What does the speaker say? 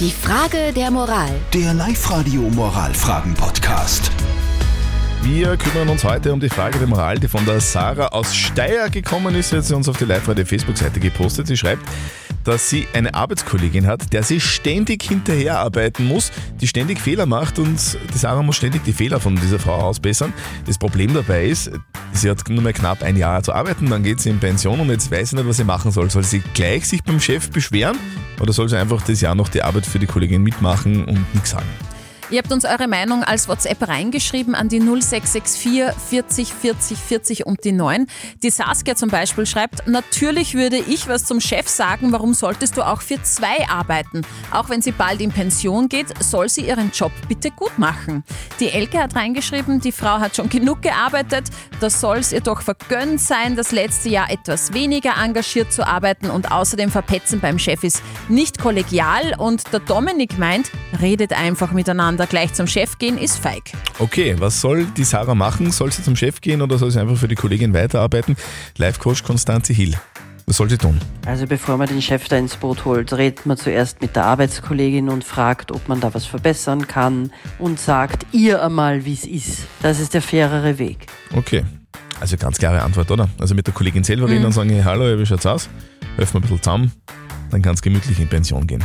Die Frage der Moral. Der Live-Radio Moralfragen-Podcast. Wir kümmern uns heute um die Frage der Moral, die von der Sarah aus Steyr gekommen ist. Sie hat sie uns auf die Live-Radio Facebook-Seite gepostet. Sie schreibt, dass sie eine Arbeitskollegin hat, der sie ständig hinterherarbeiten muss, die ständig Fehler macht und die Sarah muss ständig die Fehler von dieser Frau ausbessern. Das Problem dabei ist, sie hat nur mehr knapp ein Jahr zu arbeiten, dann geht sie in Pension und jetzt weiß sie nicht, was sie machen soll. Soll sie gleich sich beim Chef beschweren oder soll sie einfach das Jahr noch die Arbeit für die Kollegin mitmachen und nichts sagen? Ihr habt uns eure Meinung als WhatsApp reingeschrieben an die 0664 40 40 40 und die 9. Die Saskia zum Beispiel schreibt, natürlich würde ich was zum Chef sagen, warum solltest du auch für zwei arbeiten? Auch wenn sie bald in Pension geht, soll sie ihren Job bitte gut machen. Die Elke hat reingeschrieben, die Frau hat schon genug gearbeitet, da soll es ihr doch vergönnt sein, das letzte Jahr etwas weniger engagiert zu arbeiten und außerdem verpetzen beim Chef ist nicht kollegial und der Dominik meint, redet einfach miteinander gleich zum Chef gehen, ist feig. Okay, was soll die Sarah machen? Soll sie zum Chef gehen oder soll sie einfach für die Kollegin weiterarbeiten? Live-Coach Konstanze Hill. Was soll sie tun? Also bevor man den Chef da ins Boot holt, redet man zuerst mit der Arbeitskollegin und fragt, ob man da was verbessern kann und sagt ihr einmal, wie es ist. Das ist der fairere Weg. Okay. Also ganz klare Antwort, oder? Also mit der Kollegin selber reden und sagen, hey, hallo, wie schaut's aus? Helfen wir ein bisschen zusammen, dann kann es gemütlich in Pension gehen.